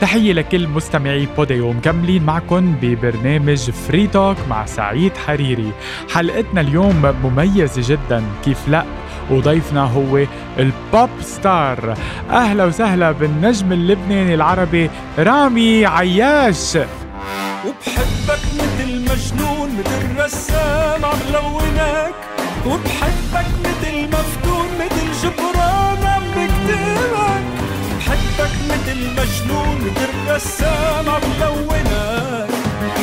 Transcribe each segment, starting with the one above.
تحية لكل مستمعي Podeo مكملين معكم ببرنامج Free Talk مع سعيد حريري. حلقتنا اليوم مميزة جدا. كيف لا؟ وضيفنا هو ال pop star أهلا وسهلا بالنجم اللبناني العربي رامي عياش. وبحبك مثل مجنون مثل رسام عم لونك. وبحبك مثل مفتون مثل جبران عم بكتبك. بحبك مثل مجنون مثل رسام عم لونك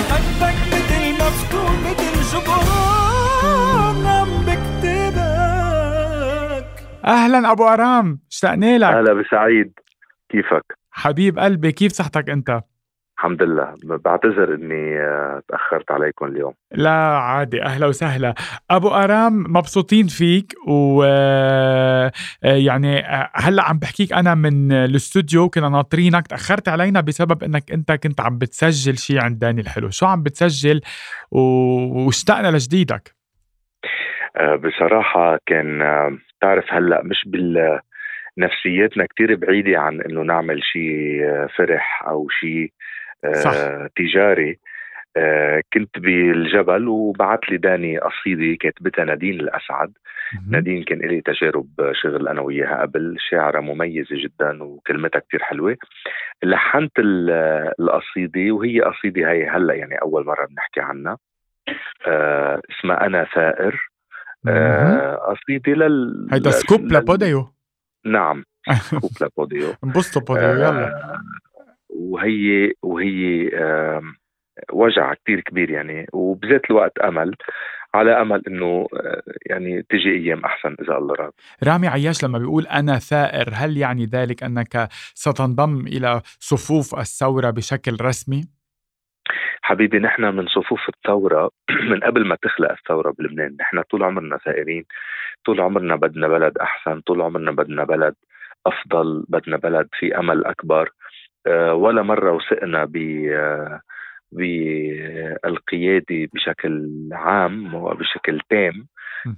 بحبك مثل مفتون مثل جبران عم بكتبك أهلا أبو أرام اشتقنا لك أهلا بسعيد كيفك؟ حبيب قلبي كيف صحتك أنت؟ الحمد لله. بعتذر إني آه، تأخرت عليكم اليوم. لا عادي. أهلا وسهلا. أبو آرام مبسوطين فيك و آه، يعني آه، هلأ عم بحكيك أنا من الاستوديو كنا ناطرينك. تأخرت علينا بسبب إنك أنت كنت عم بتسجل شيء عند داني الحلو شو عم بتسجل و- واشتقنا لجديدك؟ بصراحة كان تعرف هلأ مش بال نفسيتنا كتير بعيدة عن إنه نعمل شيء فرح أو شيء صح. تجاري. آه، كنت بالجبل وبعت لي داني قصيدة كاتبتها نادين الأسعد. نادين كان لي تجارب شغل أنا وياها قبل شاعرة مميزة جدا وكلمتها كتير حلوة. لحنت ال- القصيدة وهي قصيدة هي هلأ يعني أول مرة بنحكي عنها. آه اسمها أنا ثائر. آه قصيدة لل هيدا scoop ل Podeo. نعم scoop ل Podeo. انبسطوا Podeo يلا. آه، وهي وهي وجع كتير كبير يعني وبذات الوقت أمل على أمل إنه آه، يعني تجي أيام أحسن إذا الله راد رامي عياش لما بيقول أنا ثائر هل يعني ذلك أنك ستنضم إلى صفوف الثورة بشكل رسمي؟ حبيبي نحن من صفوف الثورة من قبل ما تخلق الثورة بلبنان نحن طول عمرنا ثائرين طول عمرنا بدنا بلد أحسن طول عمرنا بدنا بلد أفضل بدنا بلد في أمل أكبر آه، ولا مرة وثقنا ب آه، بالقيادة بشكل عام وبشكل تام.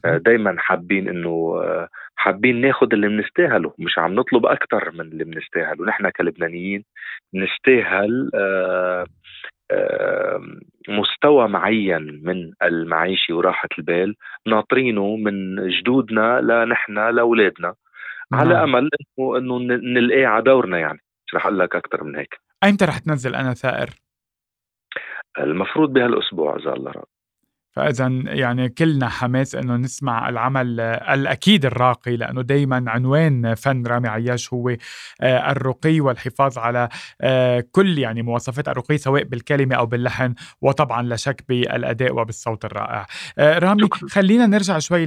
دائما حابين إنه آه، حابين ناخذ اللي بنستاهله مش عم نطلب أكثر من اللي بنستاهله نحن كلبنانيين بنستاهل آه، آه، مستوى معين من المعيشة وراحة البال ناطرينه من جدودنا لنحن لأولادنا. على نعم. أمل إنه إنه ن- نلقاه على دورنا يعني. مش رح أقول لك أكثر من هيك أيمتى رح تنزل أنا ثائر؟ المفروض بهالأسبوع إذا الله راد فاذا يعني كلنا حماس إنه نسمع العمل آه، الأكيد الراقي لأنه دائما عنوان فن رامي عياش هو آه، الرقي والحفاظ على آه، كل يعني مواصفات الرقي سواء بالكلمة أو باللحن وطبعا لا شك بالأداء وبالصوت الرائع. رامي. خلينا نرجع شوي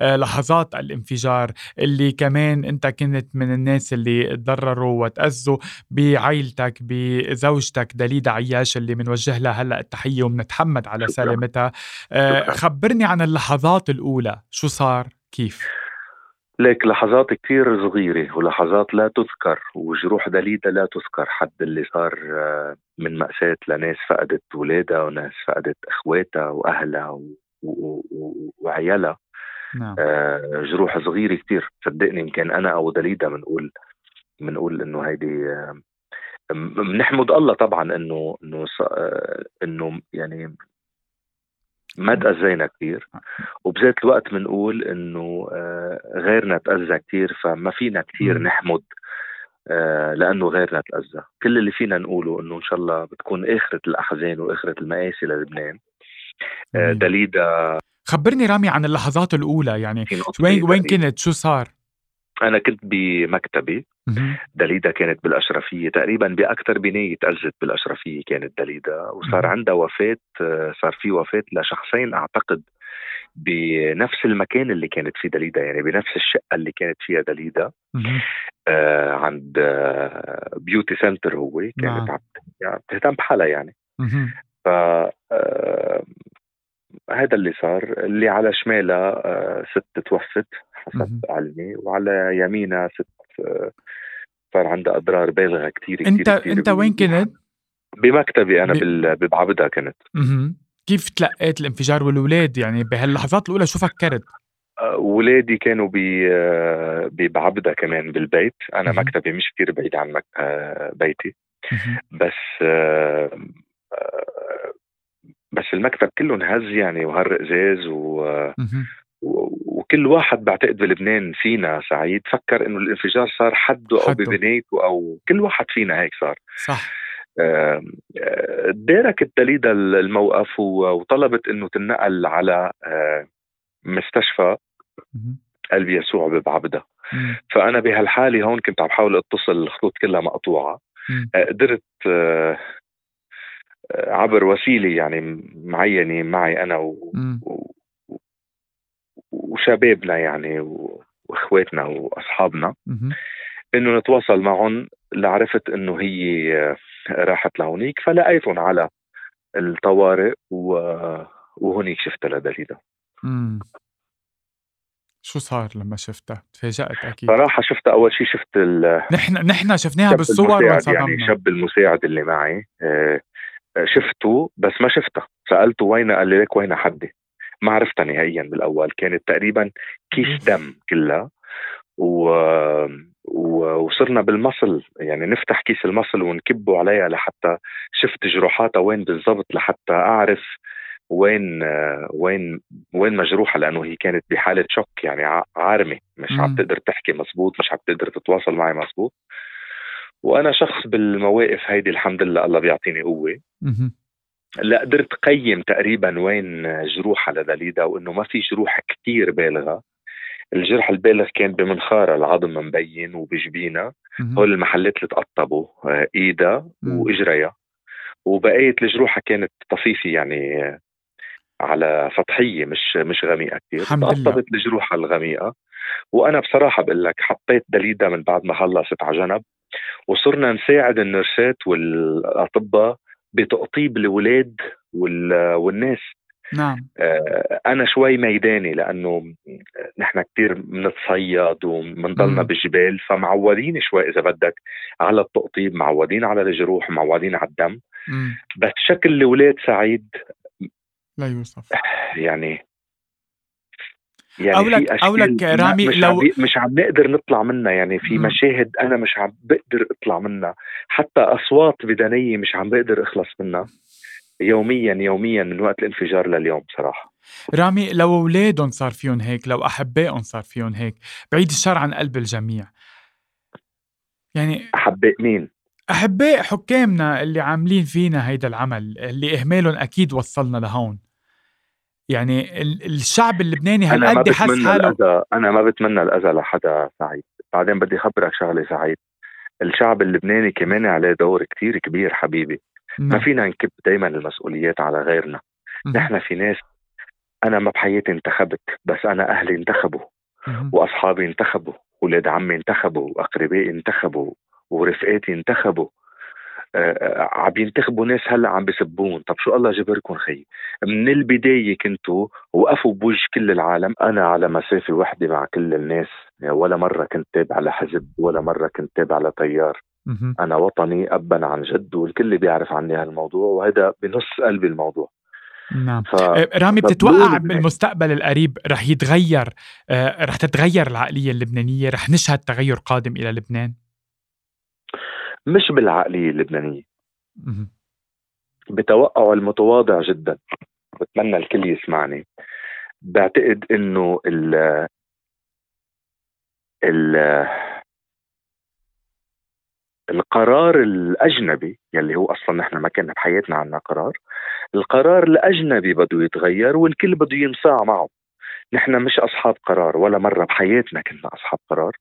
للحظات الانفجار اللي كمان أنت كنت من الناس اللي تضرروا وتأذوا بعائلتك بزوجتك دليدا عياش اللي بنوجه لها هلأ التحية وبنتحمد على. سلامتها. خبرني عن اللحظات الأولى. شو صار؟ كيف؟ لك لحظات كتير صغيرة ولحظات لا تذكر وجروح دليدة لا تذكر. حد اللي صار آه، من مأساة لناس فقدت ولادها وناس فقدت إخواتها وأهلها و- و- و- وعيالها. نعم. آه، جروح صغيرة كتير. صدقني يمكن أنا أو دليدا بنقول بنقول إنه هيدي آه، بنحمد الله طبعا إنه إنه آه، إنه يعني ما تأذينا كثير وبذات الوقت بنقول إنه آه، غيرنا تأذى كثير فما فينا كثير. نحمد آه، لأنه غيرنا تأذى كل اللي فينا نقوله إنه إن شاء الله بتكون آخرة الأحزان وآخرة المآسي للبنان آه،. دليدا خبرني رامي عن اللحظات الأولى يعني وين وين. كنت شو صار أنا كنت بمكتبي. دليدا كانت بالأشرفية تقريبا بأكثر بنايه تاذت بالأشرفية كانت دليدا وصار. عندها وفاة آه، صار في وفاة لشخصين أعتقد بنفس المكان اللي كانت فيه دليدا يعني بنفس الشقة اللي كانت فيها دليدا. آه عند آه beauty center هو نعم. كانت عم يعني بتهتم بحالها يعني. ف آه هذا اللي صار اللي على شمالها آه ست توفت حسب. علمي وعلى يمينها ست صار عندها أضرار بالغة كثير كثير انت كتير أنت وين كنت؟ بمكتبي أنا ب- ببعبدها كنت مهم. كيف تلقيت الانفجار والولاد يعني بهاللحظات الأولى شو فكرت؟ آه، ولادي كانوا ب- آه، ببعبدها كمان بالبيت أنا مهم. مكتبي مش كثير بعيد عن مك... آه، بيتي بس آه، آه، بس المكتب كله انهز يعني وهرق ازاز و وكل واحد بعتقد بلبنان فينا سعيد. فكر إنه الانفجار صار حده أو ببنايته أو كل واحد فينا هيك صار. صح. داركت دليدا الموقف وطلبت إنه تنقل على مستشفى قلب يسوع ببعبده فأنا بهالحالة هون كنت عم بحاول أتصل الخطوط كلها مقطوعة. قدرت عبر وسيلة يعني معينة معي أنا و... و... وشبابنا يعني وإخواتنا وأصحابنا إنه نتواصل معهم لعرفت إنه هي راحت لهونيك فلقيتهم على الطوارئ و... وهونيك شفتها لدليدا شو صار لما شفتها؟ تفاجأت أكيد. صراحة شفتها أول شيء شفت ال نحن نحن شفناها بالصور يعني شاب المساعد اللي معي. آه، شفته بس ما شفتها. سألته وين؟ قال لي لك وين حدي؟ ما عرفتها نهائيا بالأول كانت تقريبا كيس دم كلها و... و... وصرنا بالمصل يعني نفتح كيس المصل ونكبه عليها لحتى شفت جروحاتها وين بالضبط لحتى أعرف وين وين وين مجروحة لأنه هي كانت بحالة شوك يعني عارمة مش عم تقدر تحكي مزبوط مش عم تقدر تتواصل معي مزبوط وأنا شخص بالمواقف هيدي الحمد لله الله بيعطيني قوة. لا قدرت قيم تقريبا وين جروحها لدليدا وإنه ما في جروح كثير بالغة. الجرح البالغ كان بمنخارها العظم مبين وبجبينها هول المحلات اللي تقطبوا آه، ايدها واجريها وبقيه الجروحها كانت طفيفة يعني آه، على سطحية مش مش غميقة كثير تقطبت الجروح الغميقة. وأنا بصراحة بقول لك حطيت دليدا من بعد ما خلصت على جنب. وصرنا نساعد النرسات والأطباء بتقطيب الاولاد والناس. نعم. آه أنا شوي ميداني لأنه نحن كثير بنتصيد وبنضلنا بالجبال فمعودين شوي إذا بدك على التقطيب معودين على الجروح معودين على الدم. مم. بس شكل الأولاد سعيد. لا يوصف. يعني يعني أو لك أو لك رامي مش لو مش عم نقدر نطلع منها. يعني في مشاهد أنا مش عم بقدر أطلع منها. حتى أصوات بدنية مش عم بقدر أخلص منها. يوميا يوميا من وقت الانفجار لليوم بصراحه رامي لو أولادهم صار فيهم هيك لو أحبائهم صار فيهم هيك بعيد الشر عن قلب الجميع. يعني أحباء مين؟ أحباء حكامنا اللي عاملين فينا هيدا العمل اللي إهمالهم أكيد وصلنا لهون. يعني الشعب اللبناني هالقد حس حاله؟ الأذى. أنا ما بتمنى الأذى لحدا سعيد. بعدين بدي خبرك شغلة سعيد. الشعب اللبناني كمان عليه دور كتير كبير حبيبي. ما نعم. فينا نكب دايما المسؤوليات على غيرنا. نحن في ناس أنا ما بحياتي انتخبت بس أنا أهلي انتخبوا وأصحابي انتخبوا ولاد عمي انتخبوا وأقربائي انتخبوا ورفقاتي انتخبوا. عم ينتخبوا ناس هلأ عم بسبون. طب شو الله جبركم خي؟ من البداية كنتوا وقفوا بوجه كل العالم. أنا على مسافة وحدة مع كل الناس. ولا مرة كنت تابع لحزب ولا مرة كنت تابع لتيار أنا وطني ابا عن جد والكل بيعرف عني هالموضوع وهذا بنص قلبي الموضوع. نعم. ف... آه، رامي بتتوقع بالمستقبل القريب رح يتغير آه، رح تتغير العقلية اللبنانية؟ رح نشهد تغير قادم إلى لبنان؟ مش بالعقلية اللبنانية. بتوقعه المتواضع جدا. بتمنى الكل يسمعني. بعتقد إنه ال ال القرار الأجنبي يلي هو أصلا نحن ما كان بحياتنا عنا قرار القرار الأجنبي بده يتغير والكل بده ينصاع معه. نحن مش أصحاب قرار ولا مرة بحياتنا كنا أصحاب قرار.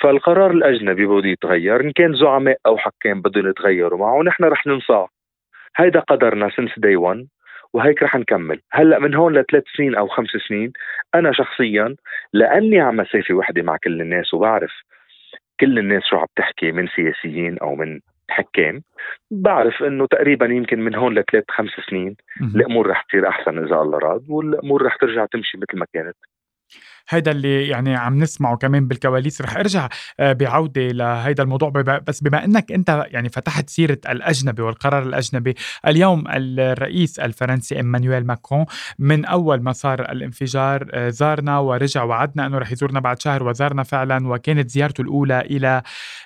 فالقرار الأجنبي بده يتغير إن كان زعماء أو حكام بدهم يتغيروا معه ونحن رح ننصاع. هيدا قدرنا سنس داي 1 وهيك رح نكمل. هلأ من هون لثلاث سنين أو خمس سنين أنا شخصيا لأني على مسافه وحدة مع كل الناس وبعرف كل الناس شو عم تحكي من سياسيين أو من حكام بعرف إنه تقريبا يمكن من هون لثلاث خمس سنين الأمور رح تصير أحسن إذا الله راد والأمور رح ترجع تمشي مثل ما كانت. هيدا اللي يعني عم نسمعه كمان بالكواليس. رح أرجع آه، بعودة لهيدا الموضوع. بس بما إنك أنت يعني فتحت سيرة الأجنبي والقرار الأجنبي اليوم الرئيس الفرنسي إيمانويل ماكرون من أول ما صار الانفجار آه، زارنا ورجع وعدنا إنه رح يزورنا بعد شهر وزارنا فعلا وكانت زيارته الأولى إلى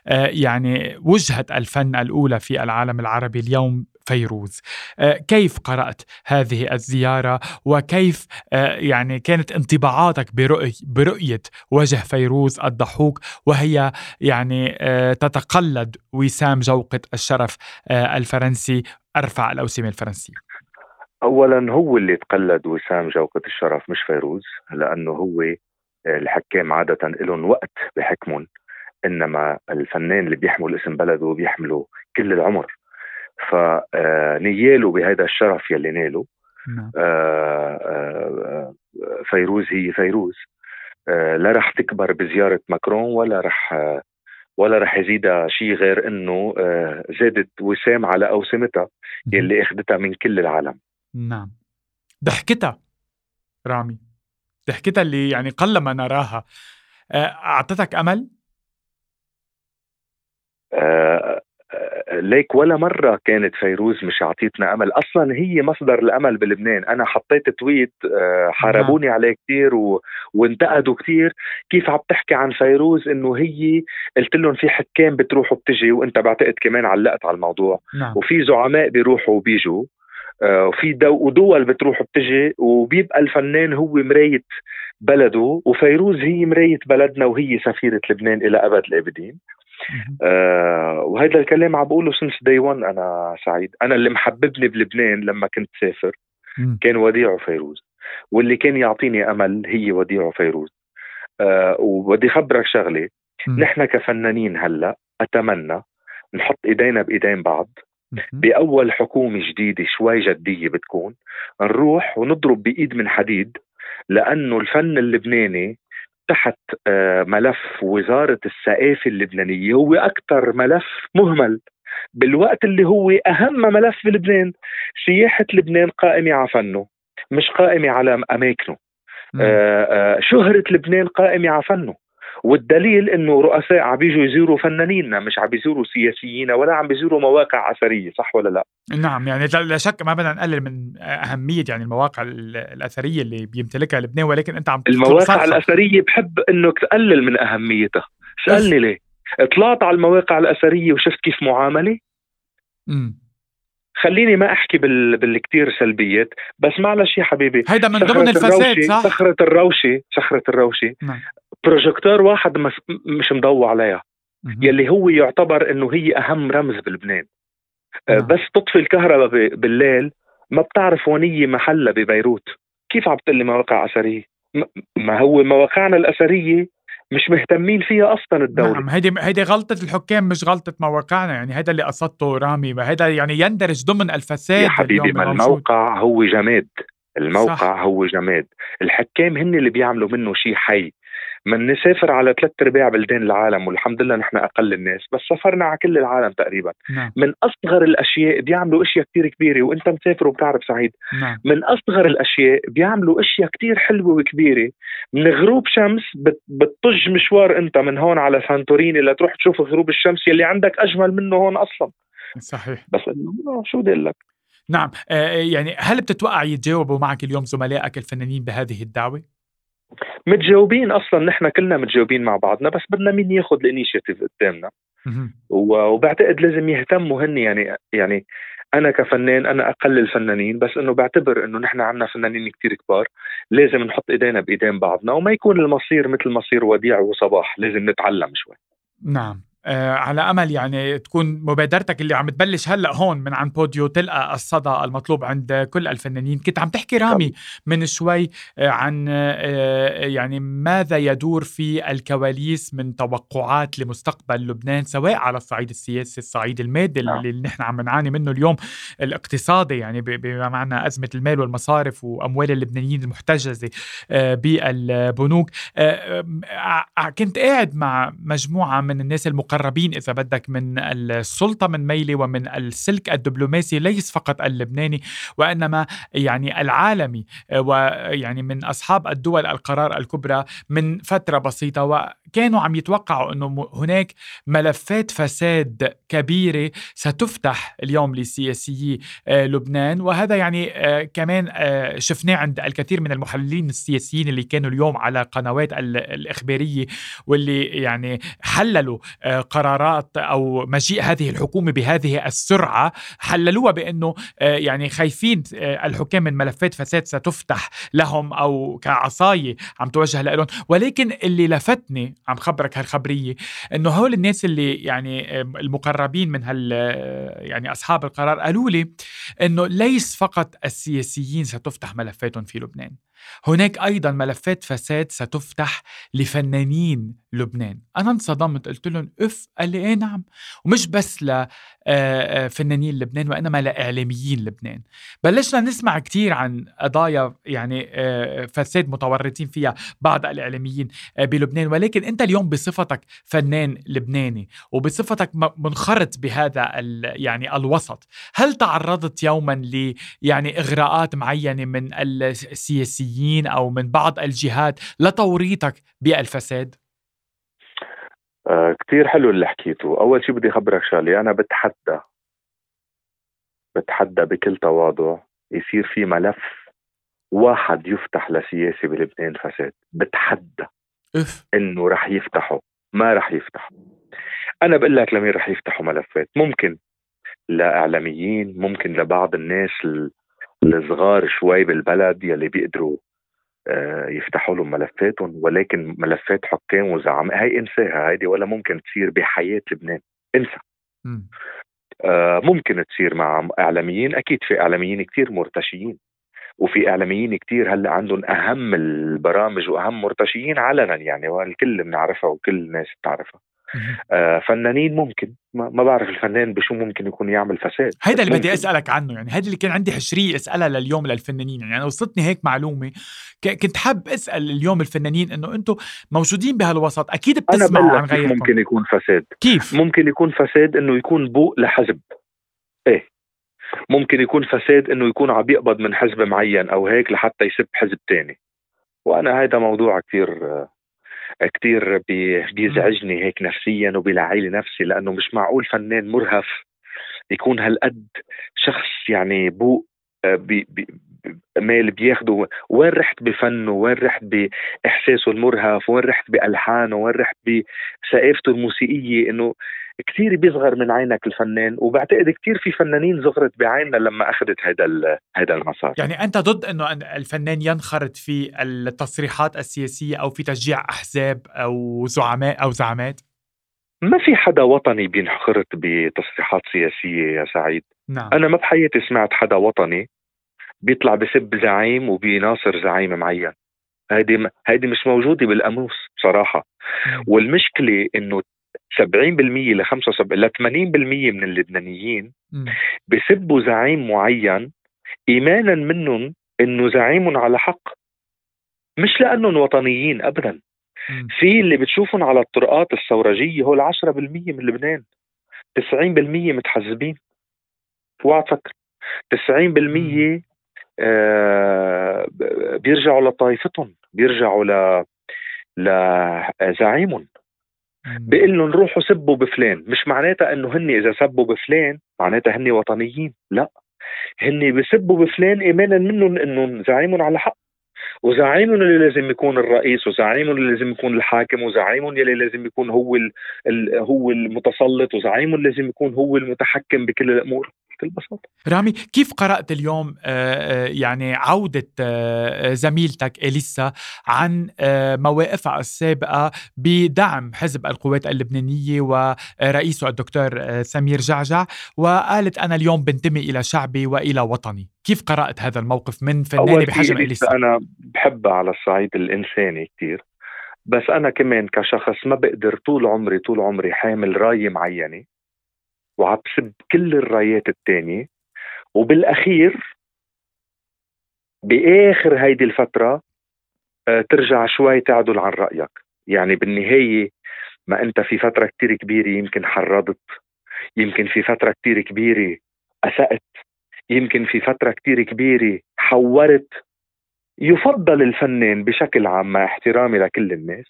آه، يعني وجهة الفن الأولى في العالم العربي اليوم فيروز. آه، كيف قرأت هذه الزيارة؟ وكيف آه، يعني كانت انطباعاتك برؤية, وجه فيروز الضحوك؟ وهي يعني آه، تتقلد وسام جوقة الشرف الفرنسي. أرفع الأوسمة الفرنسية. اولا هو اللي تقلد وسام جوقة الشرف مش فيروز لأنه هو الحكام عادة لهم وقت بحكمهم إنما الفنان اللي بيحمل اسم بلده بيحمله كل العمر. فنياله بهذا الشرف يلي ناله نعم. آه، آه، فيروز هي فيروز. آه، لا رح تكبر بزيارة ماكرون ولا رح ولا رح يزيدها شيء غير إنه زادت وسام على أوسمتها يلي أخذتها من كل العالم. نعم. ضحكتها رامي. ضحكتها اللي يعني قلما نراها. أعطتك أمل؟ ليك ولا مرة كانت فيروز مش عطيتنا أمل. أصلا هي مصدر الأمل بلبنان. أنا حطيت تويت آه، حاربوني نعم. عليه كثير و... وانتقدوا كثير كيف عم تحكي عن فيروز؟ إنه هي قلت لهم في حكام بتروح وبتجي وأنت بعتقد كمان علقت على الموضوع. نعم. وفي زعماء بيروحوا وبيجوا. آه، وفي دو ودول بتروح وبتجي وبيبقى الفنان هو مراية بلده. وفيروز هي مراية بلدنا وهي سفيرة لبنان إلى أبد الآبدين. آه وهذا الكلام عم بقوله since day 1 أنا سعيد. أنا اللي محببني بلبنان لما كنت سافر كان وديع وفيروز واللي كان يعطيني أمل هي وديع وفيروز آه وبدي خبرك شغلة. نحن كفنانين هلأ أتمنى نحط إيدينا بإيدين بعض. بأول حكومة جديدة شوي جدية بتكون نروح ونضرب بإيد من حديد لأنه الفن اللبناني تحت آه، ملف وزارة الثقافة اللبنانية هو أكثر ملف مهمل بالوقت اللي هو أهم ملف بلبنان سياحة لبنان قائمة على فنه مش قائمة على أماكنه. آه آه شهرة لبنان قائمة على فنه. والدليل إنه رؤساء عم بيجوا يزوروا فنانيننا مش عم بيزوروا سياسيين ولا عم بيزوروا مواقع أثرية صح ولا لا؟ نعم يعني لا شك ما بدنا نقلل من أهمية يعني المواقع الأثرية اللي بيمتلكها لبنان ولكن أنت عم المواقع الأثرية بحب انك تقلل من أهميتها. سألني ليه؟ طلعت على المواقع الأثرية وشفت كيف معاملة؟ امم خليني ما أحكي بال... بالكتير سلبيات بس معلش يا حبيبي. هيدا من ضمن الفساد صح؟ صخرة الروشة صخرة الروشة نعم. بروجيكتور واحد مس... مش مضوى عليها. مم. يلي هو يعتبر إنه هي أهم رمز بلبنان. آه، نعم. بس تطفي الكهرباء ب... بالليل ما بتعرف ونية محلها ببيروت. كيف عم تقول لي مواقع أثرية؟ ما هو مواقعنا الأثرية مش مهتمين فيها أصلا الدولة. نعم هيدي هيدي غلطة الحكام مش غلطة مواقعنا يعني هذا اللي قصدته رامي. وهذا يعني يندرج ضمن الفساد يا حبيبي ما الموقع هو جماد. الموقع صح. هو جماد. الحكام هن اللي بيعملوا منه شيء حي. من نسافر على ثلاث أرباع بلدان العالم والحمد لله نحن أقل الناس بس سافرنا على كل العالم تقريبا. نعم. من أصغر الأشياء بيعملوا أشياء كثير كبيرة وأنت مسافر وبتعرف سعيد. نعم. من أصغر الأشياء بيعملوا أشياء كثير حلوة وكبيرة. من غروب شمس بتطج مشوار أنت من هون على سانتوريني لتروح تشوف غروب الشمس يلي عندك أجمل منه هون أصلا. صحيح. بس إنه شو بدي لك؟ نعم. آه يعني هل بتتوقع يتجاوبوا معك اليوم زملائك الفنانين بهذه الدعوة؟ متجاوبين أصلا نحن كلنا متجاوبين مع بعضنا بس بدنا مين ياخذ الإنيشيتيف قدامنا. وبعتقد لازم يهتموا هن يعني يعني أنا كفنان أنا أقل الفنانين بس إنه بعتبر إنه نحن عندنا فنانين كتير كبار لازم نحط ايدينا بإيدين بعضنا وما يكون المصير مثل مصير وديع وصباح لازم نتعلم شوي. نعم. على أمل يعني تكون مبادرتك اللي عم تبلش هلأ هون من عن بوديو تلقى الصدى المطلوب عند كل الفنانين. كنت عم تحكي رامي من شوي آه عن آه يعني ماذا يدور في الكواليس من توقعات لمستقبل لبنان سواء على الصعيد السياسي الصعيد المادي نعم. اللي نحن عم نعاني منه اليوم الاقتصادي يعني بما معنى أزمة المال والمصارف وأموال اللبنانيين المحتجزة آه، بالبنوك. آه، كنت قاعد مع مجموعة من الناس المقربين المقربين إذا بدك من السلطة من ميلي ومن السلك الدبلوماسي ليس فقط اللبناني وإنما يعني العالمي ويعني من أصحاب الدول القرار الكبرى من فترة بسيطة. وكانوا عم يتوقعوا أنه هناك ملفات فساد كبيرة ستفتح اليوم لسياسيي آه، لبنان. وهذا يعني آه، كمان آه، شفناه عند الكثير من المحللين السياسيين اللي كانوا اليوم على قنوات الإخبارية واللي يعني حللوا قرارات أو مجيء هذه الحكومة بهذه السرعة حللوها بأنه يعني خايفين الحكام من ملفات فساد ستفتح لهم أو كعصاية عم توجه لهم ولكن اللي لفتني عم خبرك هالخبرية إنه هول الناس اللي يعني المقربين من هال يعني أصحاب القرار قالوا لي إنه ليس فقط السياسيين ستفتح ملفاتهم في لبنان. هناك أيضا ملفات فساد ستفتح لفنانين لبنان. أنا انصدمت قلت لهم أف قال لي إيه نعم. ومش بس لفنانين لبنان وإنما لإعلاميين لبنان. بلشنا نسمع كثير عن قضايا يعني فساد متورطين فيها بعض الإعلاميين بلبنان. ولكن أنت اليوم بصفتك فنان لبناني وبصفتك منخرط بهذا يعني الوسط هل تعرضت يوما ل يعني إغراءات معينة من السياسيين أو من بعض الجهات لتوريطك بالفساد؟ آه كثير حلو اللي حكيته. أول شيء بدي أخبرك شغلة أنا بتحدى. بتحدى بكل تواضع. يصير في ملف واحد يفتح لسياسي بلبنان فساد. بتحدى. إف. إنه رح يفتحوا ما رح يفتحوا أنا بقول لك لمين رح يفتحوا ملفات. ممكن لإعلاميين ممكن لبعض الناس الصغار شوي بالبلد يلي بيقدروا آه، يفتحوا لهم ملفاتهم ولكن ملفات حكام وزعماء هي انساها هيدي ولا ممكن تصير بحياة لبنان. انسى. آه ممكن تصير مع إعلاميين. أكيد في إعلاميين كثير مرتشيين. وفي إعلاميين كتير هلأ عندهم أهم البرامج وأهم مرتشيين علنا يعني والكل بنعرفها وكل الناس بتعرفها. آه فنانين ممكن. ما بعرف الفنان بشو ممكن يكون يعمل فساد هيدا اللي بدي أسألك عنه يعني هيدا اللي كان عندي حشرية أسألها لليوم للفنانين يعني أنا وصلتني هيك معلومة كنت حاب أسأل اليوم الفنانين إنه أنتم موجودين بهالوسط أكيد بتسمعوا عن غيركم. ممكن يكون فساد. كيف؟ ممكن يكون فساد إنه يكون بوق لحزب. إيه. ممكن يكون فساد إنه يكون عم يقبض من حزب معين أو هيك لحتى يسب حزب تاني. وأنا هذا موضوع كثير كثير بيزعجني هيك نفسيا وبيلعي نفسي لأنه مش معقول فنان مرهف يكون هالقد شخص يعني بو بي بي مال بياخده. وين رحت بفنه؟ وين رحت بإحساسه المرهف؟ وين رحت بألحانه؟ وين رحت بثقافته الموسيقية؟ إنه كثير بيصغر من عينك الفنان وبعتقد كثير في فنانين صغرت بعيننا لما أخذت هذا هذا المسار. يعني أنت ضد إنه الفنان ينخرط في التصريحات السياسية أو في تشجيع أحزاب أو زعماء أو زعامات ما في حدا وطني بينخرط بتصريحات سياسية يا سعيد. نعم. أنا ما بحياتي سمعت حدا وطني بيطلع بسب زعيم وبيناصر زعيم معين. هيدي هيدي مش موجودة بالقاموس بصراحة. والمشكلة إنه 70% ل 75 ل 80% من اللبنانيين بسبوا زعيم معين إيمانا منهم إنه زعيم على حق مش لأنهم وطنيين ابدا. في اللي بتشوفهم على الطرقات الثورجية هو 10% من لبنان 90% متحزبين. اوعى تفكر. 90% آه بيرجعوا لطائفتهم بيرجعوا ل لزعيمهم. بيقول لهم روحوا سبوا بفلان مش معناتها إنه هن إذا سبوا بفلان معناتها هن وطنيين لا. هن بسبوا بفلان ايمانا منهم انهم زعيمهم على حق وزعيمهم اللي لازم يكون الرئيس وزعيمهم اللي لازم يكون الحاكم وزعيمهم اللي لازم يكون هو هو المتسلط وزعيمهم لازم يكون هو المتحكم بكل الأمور. بكل بساطة. رامي كيف قرأت اليوم آه، آه، يعني عودة آه، زميلتك إليسا عن مواقفها السابقة بدعم حزب القوات اللبنانية ورئيسه الدكتور سمير جعجع؟ وقالت أنا اليوم بنتمي إلى شعبي وإلى وطني. كيف قرأت هذا الموقف من فنانة بحجم إليسا أنا بحبها على الصعيد الإنساني كثير بس أنا كمان كشخص ما بقدر طول عمري طول عمري حامل رايه معينه وعم بسب كل الرايات الثانية وبالأخير بآخر هيدي الفترة آه، ترجع شوي تعدل عن رأيك. يعني بالنهاية ما أنت في فترة كتير كبيرة يمكن حرضت يمكن في فترة كتير كبيرة أسأت يمكن في فترة كتير كبيرة حورت. يفضل الفنان بشكل عام مع احترامي لكل الناس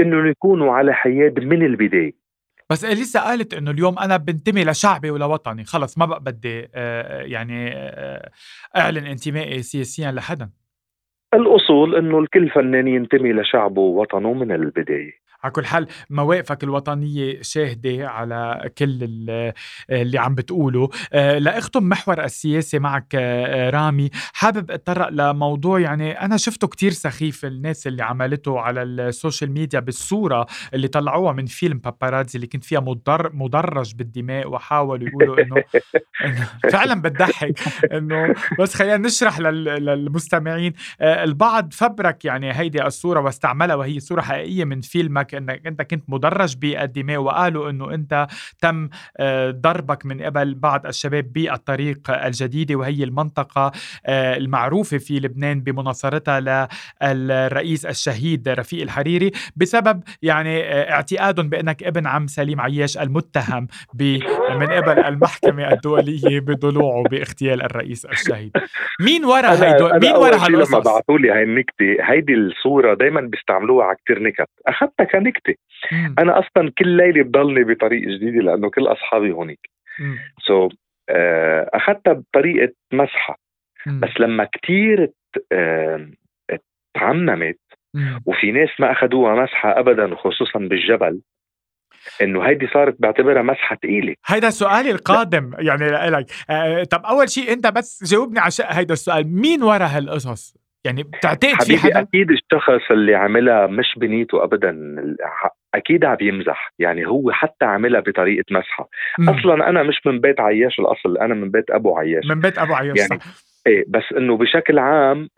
انه يكونوا على حياد من البداية. بس إليسا قالت إنه اليوم أنا بنتمي لشعبي ولوطني خلص ما بقى بدي آه، يعني آه، أعلن انتمائي سياسيا لحدا. الأصول إنه الكل فنان ينتمي لشعبه ووطنه من البداية. على كل حال مواقفك الوطنية شاهدة على كل اللي عم بتقوله. آه، لأختم محور السياسي معك آه، رامي. حابب أتطرق لموضوع يعني أنا شفته كتير سخيف الناس اللي عملته على السوشيال ميديا بالصورة اللي طلعوها من فيلم باباراتزي اللي كنت فيها مدر مدرج بالدماء وحاولوا يقولوا إنه فعلا بتضحك إنه بس خلينا نشرح للمستمعين. آه، البعض فبرك يعني هيدي الصورة واستعملها وهي صورة حقيقية من فيلمك. لك إنك أنت كنت مدرج بالدماء وقالوا إنه أنت تم آه، ضربك من قبل بعض الشباب بالطريق الجديدة وهي المنطقة آه، المعروفة في لبنان بمناصرتها للرئيس الشهيد رفيق الحريري بسبب يعني آه، اعتقادهم بأنك ابن عم سليم عياش المتهم من قبل المحكمة الدولية بضلوعه باغتيال الرئيس الشهيد. مين ورا هيدو مين ورا هالقصص لما بعثوا لي هاي النكتة هيدي الصورة دائما بيستعملوها على كثير نكت. أخذتها كنكته أنا أصلا كل ليلة بضلني بطريق جديده لأنه كل أصحابي هونيك. so, so, آه، أخذتها بطريقة مسحة. بس لما كثير تعممت وفي ناس ما أخذوها مسحة ابدا خصوصا بالجبل إنه هيدي صارت بعتبرها مسحة ثقيله هيدا سؤالي القادم يعني لك. آه طب أول شيء أنت بس جاوبني على هيدا السؤال. مين ورا هالقصص؟ يعني بتعتقد في حدا؟ أكيد الشخص اللي عملها مش بنيته ابدا. أكيد عم يمزح يعني هو حتى عملها بطريقة مسحة. مم. أصلا أنا مش من بيت عياش الأصل أنا من بيت أبو عياش. من بيت أبو عياش يعني صح. إيه بس إنه بشكل عام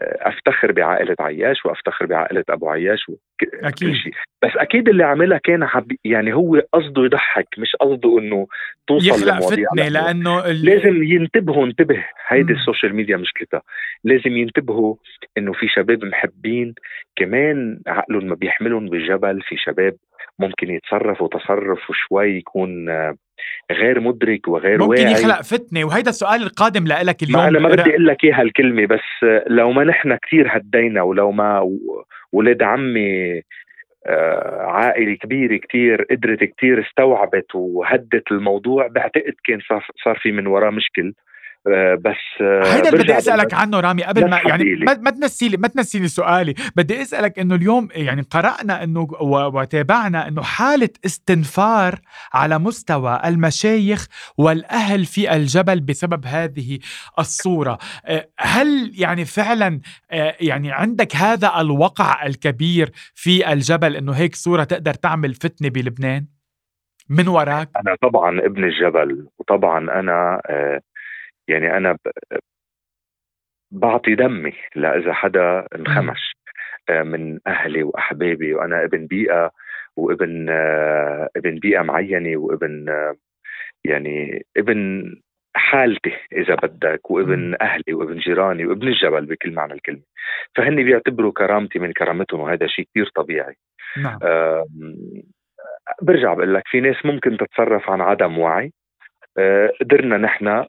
أفتخر بعائلة عياش وأفتخر بعائلة أبو عياش وكل شيء. بس أكيد اللي عملها كان حب يعني هو قصده يضحك مش قصده إنه توصل يخلق فتنة لأنه ال... لازم ينتبهوا انتبه. هيدي ال social media مشكلتها لازم ينتبهوا إنه في شباب محبين. كمان عقلهم ما بيحملهم بالجبل. في شباب ممكن يتصرفوا تصرف شوي يكون غير مدرك وغير ممكن واعي. ممكن يخلق فتنة وهيدا السؤال القادم لك اليوم. أنا ما بدي أقول لك إياها الكلمة بس لو ما نحن كثير هدينا ولو ما ولاد عمي آه، عائلة كبيرة كتير قدرت كتير استوعبت وهدت الموضوع بعتقد كان صار في من وراه مشكل. بس آه، هيدا اللي بدي أسألك عنه رامي قبل ما يعني ما, ما تنسي لي ما تنسي لي سؤالي. بدي أسألك إنه اليوم يعني قرأنا إنه وتابعنا إنه حالة استنفار على مستوى المشايخ والأهل في الجبل بسبب هذه الصورة. آه، هل يعني فعلا يعني عندك هذا الوقع الكبير في الجبل إنه هيك صورة تقدر تعمل فتنة بلبنان؟ من وراك؟ أنا طبعا ابن الجبل وطبعا أنا يعني أنا بعطي دمي لاذا حدا انخمش آه، من أهلي وأحبابي وأنا ابن بيئة وابن آه، ابن بيئة معينة وابن آه، يعني ابن حالتي إذا بدك وابن أهلي وابن جيراني وابن الجبل بكل معنى الكلمة. فهن بيعتبروا كرامتي من كرامتهم وهذا شيء كثير طبيعي. نعم. برجع بقول لك في ناس ممكن تتصرف عن عدم وعي. قدرنا نحن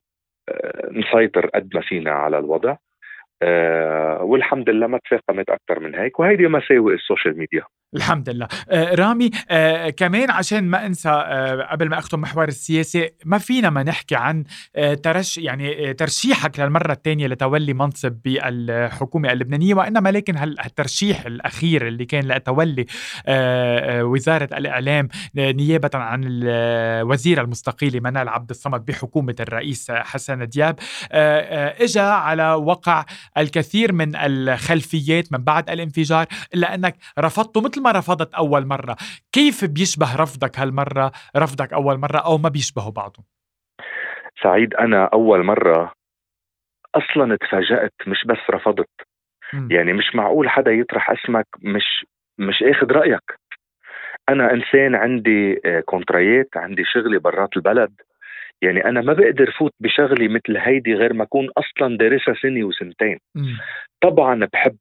نسيطر قد ما فينا على الوضع. آه والحمد لله ما تفاقمت أكثر من هيك وهيدي مساوئ ال social media. الحمد لله. آه رامي آه كمان عشان ما انسى آه قبل ما اختم محور السياسي ما فينا ما نحكي عن آه ترش يعني آه ترشيحك للمرة الثانية لتولي منصب بالحكومة اللبنانية وإنما لكن هالترشيح الأخير اللي كان لتولي آه, آه، وزارة الإعلام نيابة عن الوزيره المستقيله منال عبد الصمد بحكومة الرئيس حسن دياب آه آه اجى على وقع الكثير من الخلفيات من بعد الانفجار الا انك رفضته مثل ما رفضت أول مرة كيف بيشبه رفضك هالمرة؟ رفضك أول مرة أو ما بيشبهوا بعضهم؟ سعيد أنا أول مرة أصلا تفاجأت مش بس رفضت. م. يعني مش معقول حدا يطرح اسمك مش مش أخذ رأيك. أنا إنسان عندي كونتريات عندي شغلي برات البلد. يعني أنا ما بقدر فوت بشغلي مثل هيدي غير ما أكون أصلا دارسها سنة وسنتين. م. طبعا بحب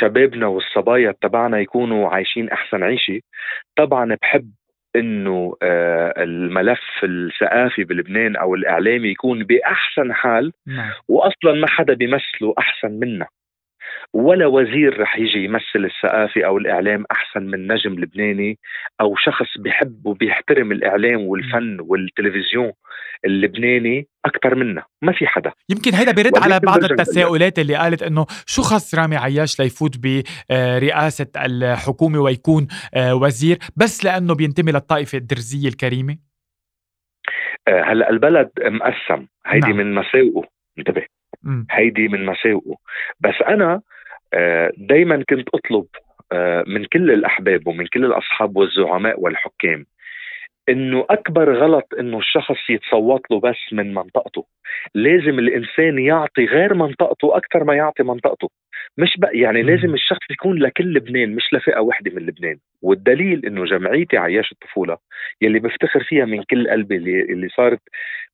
شبابنا والصبايا تبعنا يكونوا عايشين أحسن عيشة. طبعا بحب إنه آه، الملف الثقافي بلبنان أو الإعلامي يكون بأحسن حال. نعم. واصلا ما حدا بيمثله أحسن منا. ولا وزير رح يجي يمثل الثقافة أو الإعلام أحسن من نجم لبناني أو شخص بيحب وبيحترم الإعلام والفن والتلفزيون اللبناني أكثر منا. ما في حدا. يمكن هيدا بيرد على بعض التساؤلات اللي قالت أنه شو خص رامي عياش ليفوت برئاسة الحكومة ويكون آه، وزير بس لأنه بينتمي للطائفة الدرزية الكريمة؟ آه، هلأ البلد مقسم. هيدي نعم. من مساوئه. انتبه. هيدي من مساوئه. بس أنا آه، دائما كنت أطلب آه، من كل الأحباب ومن كل الأصحاب والزعماء والحكام إنه أكبر غلط إنه الشخص يتصوت له بس من منطقته. لازم الإنسان يعطي غير منطقته أكثر ما يعطي منطقته. مش بقى يعني لازم الشخص يكون لكل لبنان مش لفئة وحده من لبنان. والدليل إنه جمعيتي عياش الطفوله يلي بفتخر فيها من كل قلبي اللي, اللي صارت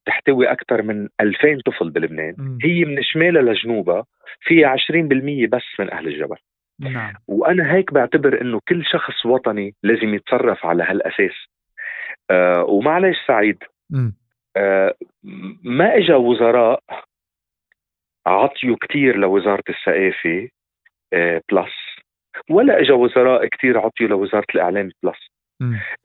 تحتوي أكثر من 2000 طفل بلبنان. هي من شمالها لجنوبها فيها 20% بس من أهل الجبل. نعم. وأنا هيك بعتبر إنه كل شخص وطني لازم يتصرف على هالأساس. آه ومعلش سعيد. آه ما اجى وزراء عطيوا كثير لوزارة الثقافه آه بلس. ولا اجى وزراء كثير عطيوا لوزارة الإعلام بلس.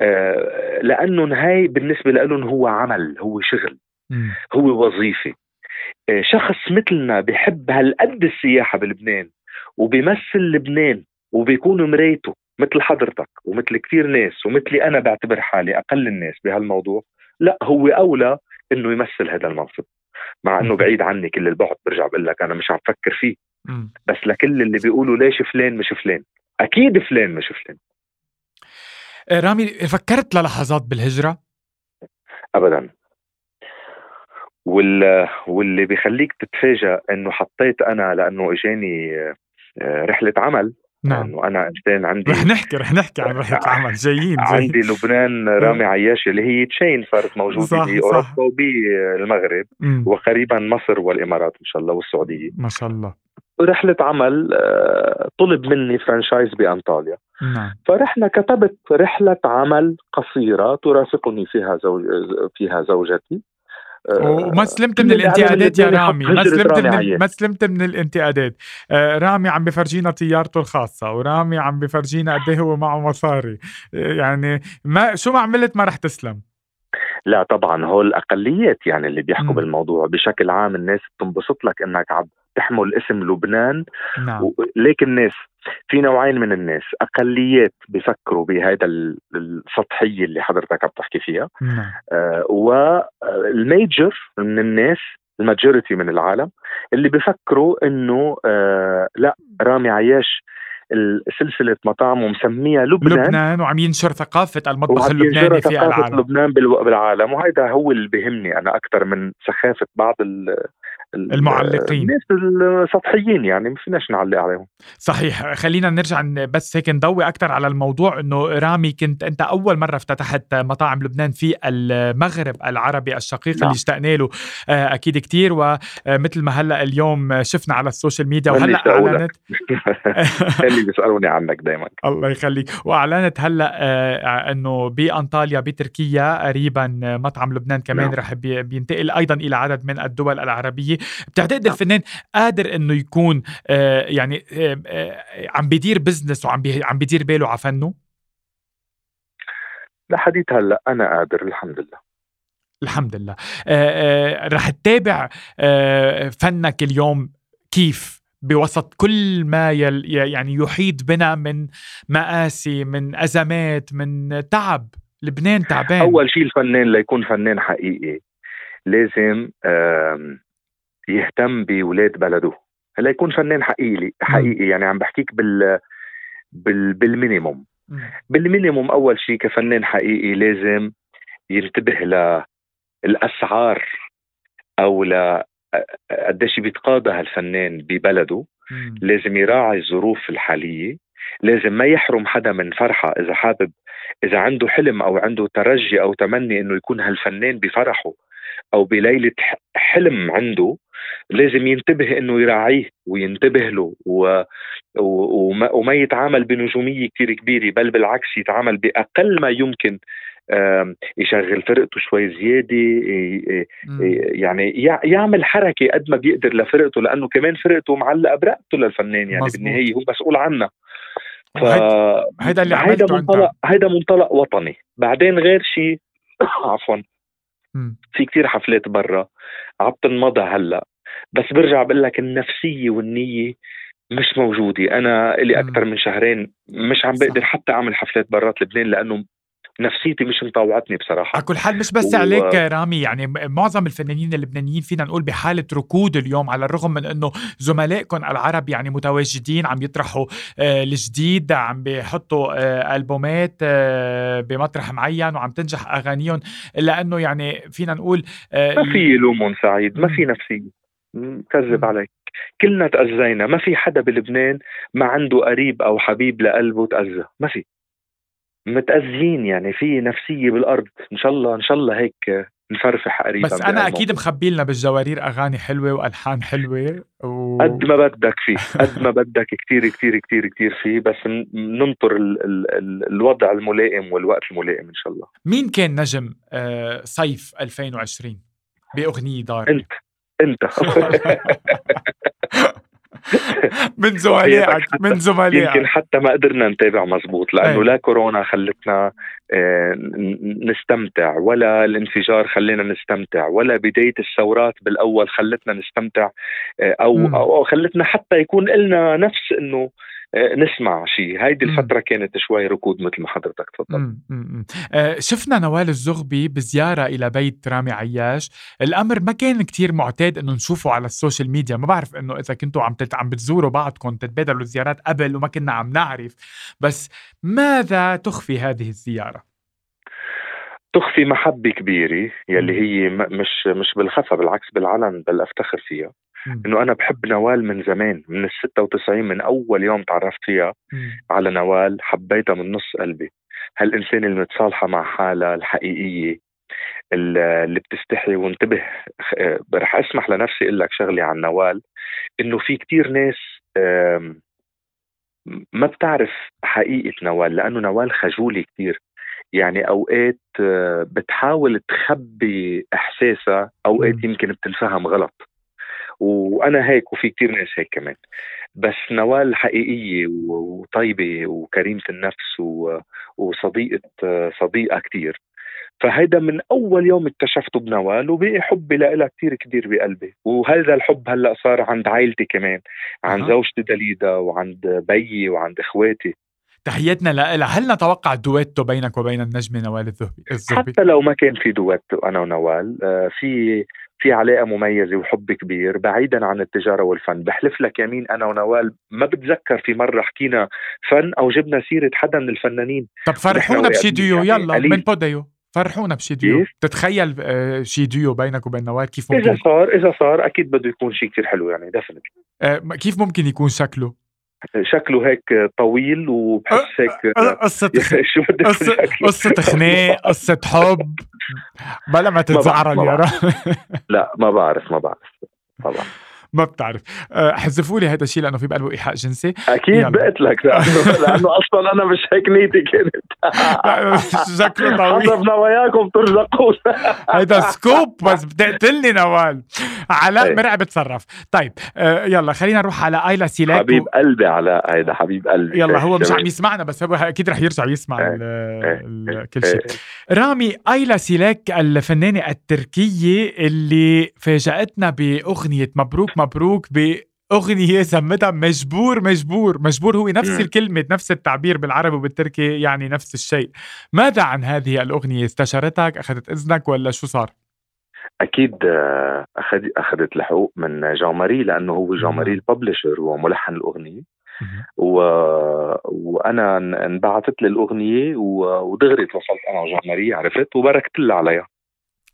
آه لأنه هاي بالنسبة لهم هو عمل هو شغل. م. هو وظيفة. آه شخص مثلنا بحب هالقد السياحة بلبنان وبيمثل لبنان وبيكون مرايته مثل حضرتك ومثل كثير ناس ومثلي أنا بعتبر حالي أقل الناس بهالموضوع. لا هو أولى إنه يمثل هذا المنصب. مع إنه بعيد عني كل البعد برجع بقول لك أنا مش عم فكر فيه. بس لكل اللي بيقولوا ليش فلان مش فلان أكيد فلان مش فلان. آه، رامي فكرت للحظات بالهجرة؟ ابدا. وال... واللي بيخليك تتفاجأ إنه حطيت أنا لأنه إجاني آه، رحلة عمل. نعم. إنه أنا إنسان عندي رح نحكي رح نحكي عن رحلة العمل جايين, جايين. عندي لبنان رامي عياش اللي هي chain صارت موجودة باوروبا وبالمغرب وقريبا مصر والإمارات إن شاء الله والسعودية. ما شاء الله. رحلة عمل آه، طلب مني franchise بأنطاليا. نعم. فرحنا كتبت رحلة عمل قصيرة ترافقني فيها زوج فيها زوجتي. وما سلمت من الانتقادات يا رامي. ما سلمت من ما سلمت من الانتقادات. آه رامي عم بفرجينا طيارته الخاصة ورامي عم بفرجينا قد إيه هو معه مصاري. آه يعني ما شو ما عملت ما رح تسلم. لا طبعا هول الأقليات يعني اللي بيحكوا م. بالموضوع. بشكل عام الناس بتنبسط لك إنك عم تحمل اسم لبنان نعم. و... ليك الناس في نوعين من الناس أقليات بفكروا بهذا السطحية اللي حضرتك عم تحكي فيها نعم. آه وال major من الناس ال majority من العالم اللي بفكروا إنه آه لا رامي عياش سلسلة مطاعم ومسميها لبنان. لبنان وعم ينشر ثقافة المطبخ اللبناني في العالم. لبنان بالعالم. وهذا هو اللي بيهمني أنا أكثر من سخافة بعض المعلقين. الناس السطحيين يعني ما فيناش نعلق عليهم. صحيح. خلينا نرجع بس هيك نضوي أكثر على الموضوع إنه رامي كنت أنت أول مرة افتتحت مطاعم لبنان في المغرب العربي الشقيق نعم. اللي اشتقنا له. آه، أكيد كثير ومثل ما هلأ اليوم شفنا على ال social media وهلأ أعلنت اللي بيسألوني عنك دائما الله يخليك وأعلنت هلأ آه، إنه بأنطاليا بتركيا قريبا مطعم لبنان كمان نعم. رح بينتقل أيضا إلى عدد من الدول العربية بتعتقد نعم. الفنان قادر إنه يكون آه يعني آه آه عم بيدير بزنس وعم عم بيدير باله على فنه؟ لحديث هلأ أنا قادر الحمد لله الحمد لله آه آه رح تتابع آه فنك اليوم كيف بوسط كل ما يل يعني يحيط بنا من مآسي من أزمات من تعب. لبنان تعبان. أول شيء الفنان ليكون فنان حقيقي. لازم يهتم بولاد بلده. هلا يكون فنان حقيقي حقيقي يعني عم بحكيك بال, بال بالمينيموم. بالمينيموم أول شيء كفنان حقيقي لازم ينتبه للاسعار أو ل قديش بيتقاضى هالفنان ببلده. لازم يراعي الظروف الحالية. لازم ما يحرم حدا من فرحه إذا حابب إذا عنده حلم أو عنده ترجي أو تمني إنه يكون هالفنان بفرحه أو بليلة حلم عنده لازم ينتبه إنه يراعيه وينتبه له و... وما... وما يتعامل بنجومية كثير كبيرة بل بالعكس يتعامل بأقل ما يمكن يشغل فرقته شوي زيادة يعني يعمل حركة قد ما بيقدر لفرقته لأنه كمان فرقته معلقة برقبته للفنان يعني. بالنهاية هو مسؤول عنها. ف... هيدا اللي هيدا منطلق هيدا منطلق وطني. بعدين غير شيء عفوا. في كتير حفلات برا. عم تنمضى هلأ. بس برجع بقول لك النفسية والنية مش موجودة. أنا لي أكثر من شهرين مش عم بقدر حتى أعمل حفلات برات لبنان لأنه نفسيتي مش مطوعتني بصراحة. على كل حال مش بس و... عليك رامي يعني معظم الفنانين اللبنانيين فينا نقول بحالة ركود اليوم على الرغم من إنه زملائكم العرب يعني متواجدين عم يطرحوا آه الجديد عم بيحطوا آه ألبومات آه بمطرح معين وعم تنجح أغانيهم. الا انه يعني فينا نقول آه ما في لومون سعيد ما في نفسية. كذب عليك. كلنا تأذينا. ما في حدا بلبنان ما عنده قريب أو حبيب لقلبه تأذى. ما في. متأذيين يعني في نفسية بالأرض. إن شاء الله إن شاء الله هيك نفرفح قريبا بس أنا أكيد مخبي لنا بالجوارير أغاني حلوة وألحان حلوة و... قد ما بدك فيه قد ما بدك كثير كثير كثير كثير فيه بس ننطر ال ال ال الوضع الملائم والوقت الملائم إن شاء الله. مين كان نجم آه، صيف 2020 بأغنية دار أنت أنت. من زملائك من زملائك يمكن حتى ما قدرنا نتابع مزبوط لأنه لا كورونا خلتنا آه، نستمتع ولا الانفجار خلينا نستمتع ولا بداية الثورات بالأول خلتنا نستمتع آه، أو أو خلتنا حتى يكون لنا نفس إنه آه، نسمع شيء هيدي الفترة كانت شوي ركود مثل ما حضرتك تفضل. آه شفنا نوال الزغبي بزيارة إلى بيت رامي عياش. الأمر ما كان كتير معتاد إنه نشوفه على ال social media. ما بعرف إنه إذا كنتوا عم تت... عم بتزوروا بعضكم تتبادلوا الزيارات قبل وما كنا عم نعرف. بس ماذا تخفي هذه الزيارة؟ تخفي محبة كبيرة يلي هي مش مش بالخفا بالعكس بالعلن بل أفتخر فيها. إنه أنا بحب نوال من زمان من ال 96 من أول يوم تعرفت فيها على نوال حبيتها من نص قلبي. هالانسان المتصالحه مع حالها الحقيقية اللي بتستحي وانتبه رح أسمح لنفسي أقول لك شغلة عن نوال إنه في كتير ناس ما بتعرف حقيقة نوال لأنه نوال خجولة كتير. يعني أوقات بتحاول تخبي إحساسها أوقات يمكن بتنفهم غلط. وأنا هيك وفي كتير ناس هيك كمان. بس نوال حقيقية وطيبة وكريمة النفس وصديقة صديقة كتير. فهيدا من أول يوم اكتشفته بنوال وبقي حبي لها كثير كبير بقلبي. وهذا الحب هلأ صار عند عائلتي كمان عند أه. زوجتي دليدا وعند بيي وعند إخواتي. تحياتنا لها هل نتوقع دويتو بينك وبين النجمة نوال الزغبي؟ حتى لو ما كان في دويتو أنا ونوال. آه، في في علاقة مميزة وحب كبير بعيدا عن التجارة والفن. بحلف لك يمين أنا ونوال ما بتذكر في مرة حكينا فن أو جبنا سيرة حدا من الفنانين. طب فرحونا بشي ديو يعني يلا من بوديو. فرحونا بشي ديو. كيف؟ تتخيل آه، شي ديو بينك وبين نوال كيف ممكن؟ اذا صار إذا صار أكيد بده يكون شيء كثير حلو يعني definitely آه كيف ممكن يكون شكله؟ شكله هيك طويل وبحس هيك قصة شو قصة قصة خناق قصة حب. بلا ما تتزعرن يا رب لا ما بعرف ما بعرف. طبعا. ما بتعرف. آه، حذفوا لي هذا الشيء لأنه في بقلبه إيحاء جنسي. أكيد بقت لك لأنه لأنه أصلا أنا مش هيك نيتي كانت. شكله طويل. حسبنا وياكم ترزقون هيدا scoop بس بتقتلني نوال. علاء مرعب بتصرف طيب آه، يلا خلينا نروح على أيلا تشيليك حبيب قلبي علاء هيدا حبيب قلبي. يلا هو مش عم يسمعنا بس هو أكيد رح يرجع يسمع كل شيء. رامي أيلا تشيليك الفنانة التركية اللي فاجأتنا بأغنية مبروك مبروك بأغنية سمتها مجبور مجبور مجبور هو نفس الكلمة نفس التعبير بالعربي وبالتركي يعني نفس الشيء. ماذا عن هذه الأغنية؟ استشارتك؟ أخذت إذنك ولا شو صار؟ أكيد آه، اخذ أخذت الحقوق من جان ماري لأنه هو جان ماري الببلشر وملحن الأغنية. و... وأنا انبعثت لي الاغنيه ودغري تواصلت أنا وجان ماري عرفت؟ وباركت لها عليها.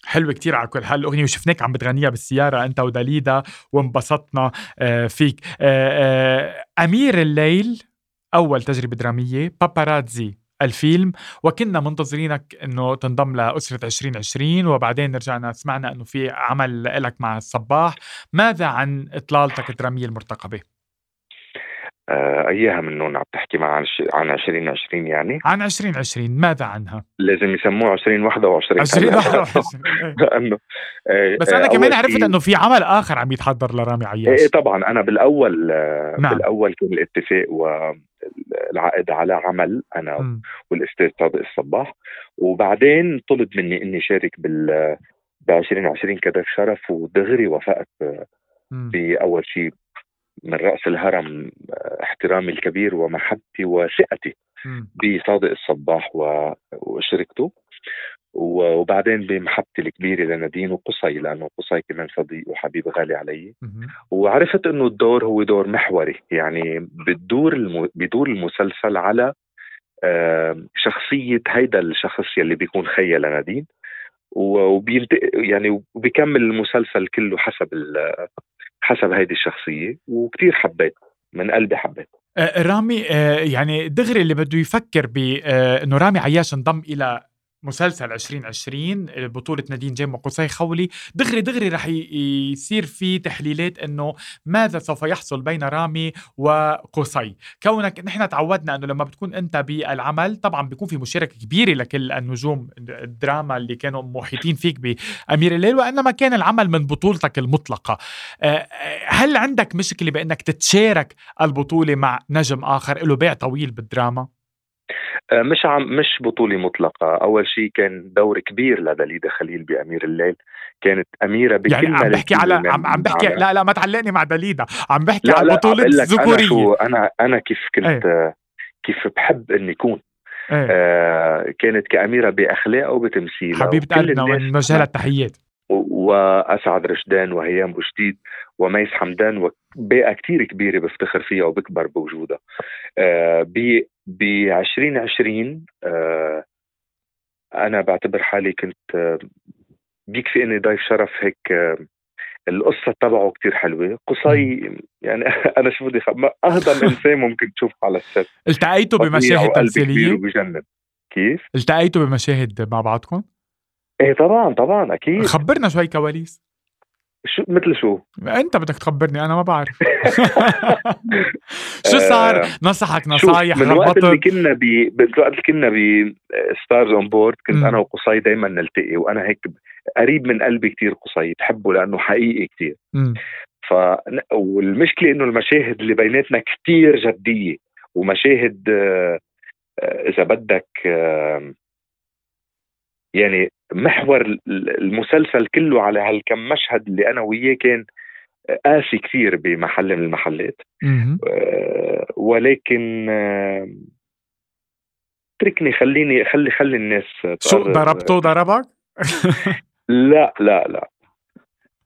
حلوة كتير على كل حال. الأغنية وشفناك عم بتغنيها بالسيارة أنت وداليدا وانبسطنا آه، فيك. آه، آه، أمير الليل أول تجربة درامية باباراتزي الفيلم. وكنا منتظرينك إنه تنضم لأسرة 2020 وبعدين رجعنا سمعنا إنه في عمل لك مع الصباح. ماذا عن إطلالتك الدرامية المرتقبة؟ اياها منهم عم تحكي مع عن عن 2020 يعني؟ عن 2020 ماذا عنها؟ لازم يسموه 2021 2021 لأنه آه، بس أنا كمان عرفت إنه في عمل آخر عم يتحضر لرامي عياش. إيه طبعا. أنا بالأول آه، نعم. بالأول كان الاتفاق والعقد على عمل أنا م. والأستاذ صادق الصباح. وبعدين طلب مني إني شارك بال ب 2020 كضيف شرف ودغري وافقت باول شيء من رأس الهرم احترامي الكبير ومحبتي وثقتي بصادق الصباح وشركته. وبعدين بمحبتي الكبيرة لنادين وقصي لأنه قصي كمان صديق وحبيب غالي علي. وعرفت أنه الدور هو دور محوري يعني بتدور الم... بدور المسلسل على شخصية هيدا الشخص يلي بيكون خيا لنادين. وبينت... يعني وبيكمل المسلسل كله حسب حسب هيدي الشخصية وكثير حبيت من قلبي حبيت. آه، رامي آه، يعني دغري اللي بده يفكر بانه آه، رامي عياش انضم إلى مسلسل 2020 بطولة نادين جيم وقصي خولي. دغري دغري رح يصير في تحليلات إنه ماذا سوف يحصل بين رامي وقصي. كونك نحن تعودنا إنه لما بتكون أنت بالعمل طبعا بيكون في مشاركة كبيرة لكل النجوم الدراما اللي كانوا محيطين فيك بأمير الليل وإنما كان العمل من بطولتك المطلقة. آه، هل عندك مشكلة بأنك تتشارك البطولة مع نجم آخر له بيع طويل بالدراما؟ آه، مش عم مش بطولة مطلقة. أول شيء كان دور كبير لدليدة خليل بأمير الليل. كانت أميرة بكل يعني عم بحكي على عم, عم بحكي لا لا ما تعلقني مع دليدة عم بحكي لا على بطولة الذكورية أنا, شو أنا أنا كيف كنت إيه. كيف بحب إني أكون. إيه. آه كانت كأميرة بأخلاقها وبتمثيلها حبيبة قلبنا ونوجه لها التحيات. وأسعد رشدان وهيام بوشديد وميس حمدان وباقة كتير كبيرة بفتخر فيها وبكبر بوجودها. آه ب 2020 آه أنا بعتبر حالي كنت آه بيكفي إني ضيف شرف هيك القصة تبعه كتير حلوة. قصي يعني أنا شو بدي اهضم انسان ممكن تشوفه على الست التقيتوا بمشاهد تمثيلية؟ بجنن كيف؟ التقيتوا بمشاهد مع بعضكم؟ إيه طبعا طبعا أكيد. خبرنا شوي كواليس. شو مثل شو؟ انت بدك تخبرني أنا ما بعرف شو صار؟ آه، نصحك نصايح من وقت اللي كنا ب وقت اللي كنا ب Stars On Board كنت م. أنا وقصي دائما نلتقي وأنا هيك قريب من قلبي كتير قصي بحبه لأنه حقيقي كتير ف والمشكلة إنه المشاهد اللي بيناتنا كتير جدية ومشاهد آه، آه، إذا بدك يعني محور المسلسل كله على هالكم مشهد اللي أنا وياه كان قاسي كثير بمحل من المحلات. آه ولكن آه اتركني خليني خلي خلي الناس شو ضربته ضربك؟ لا لا لا.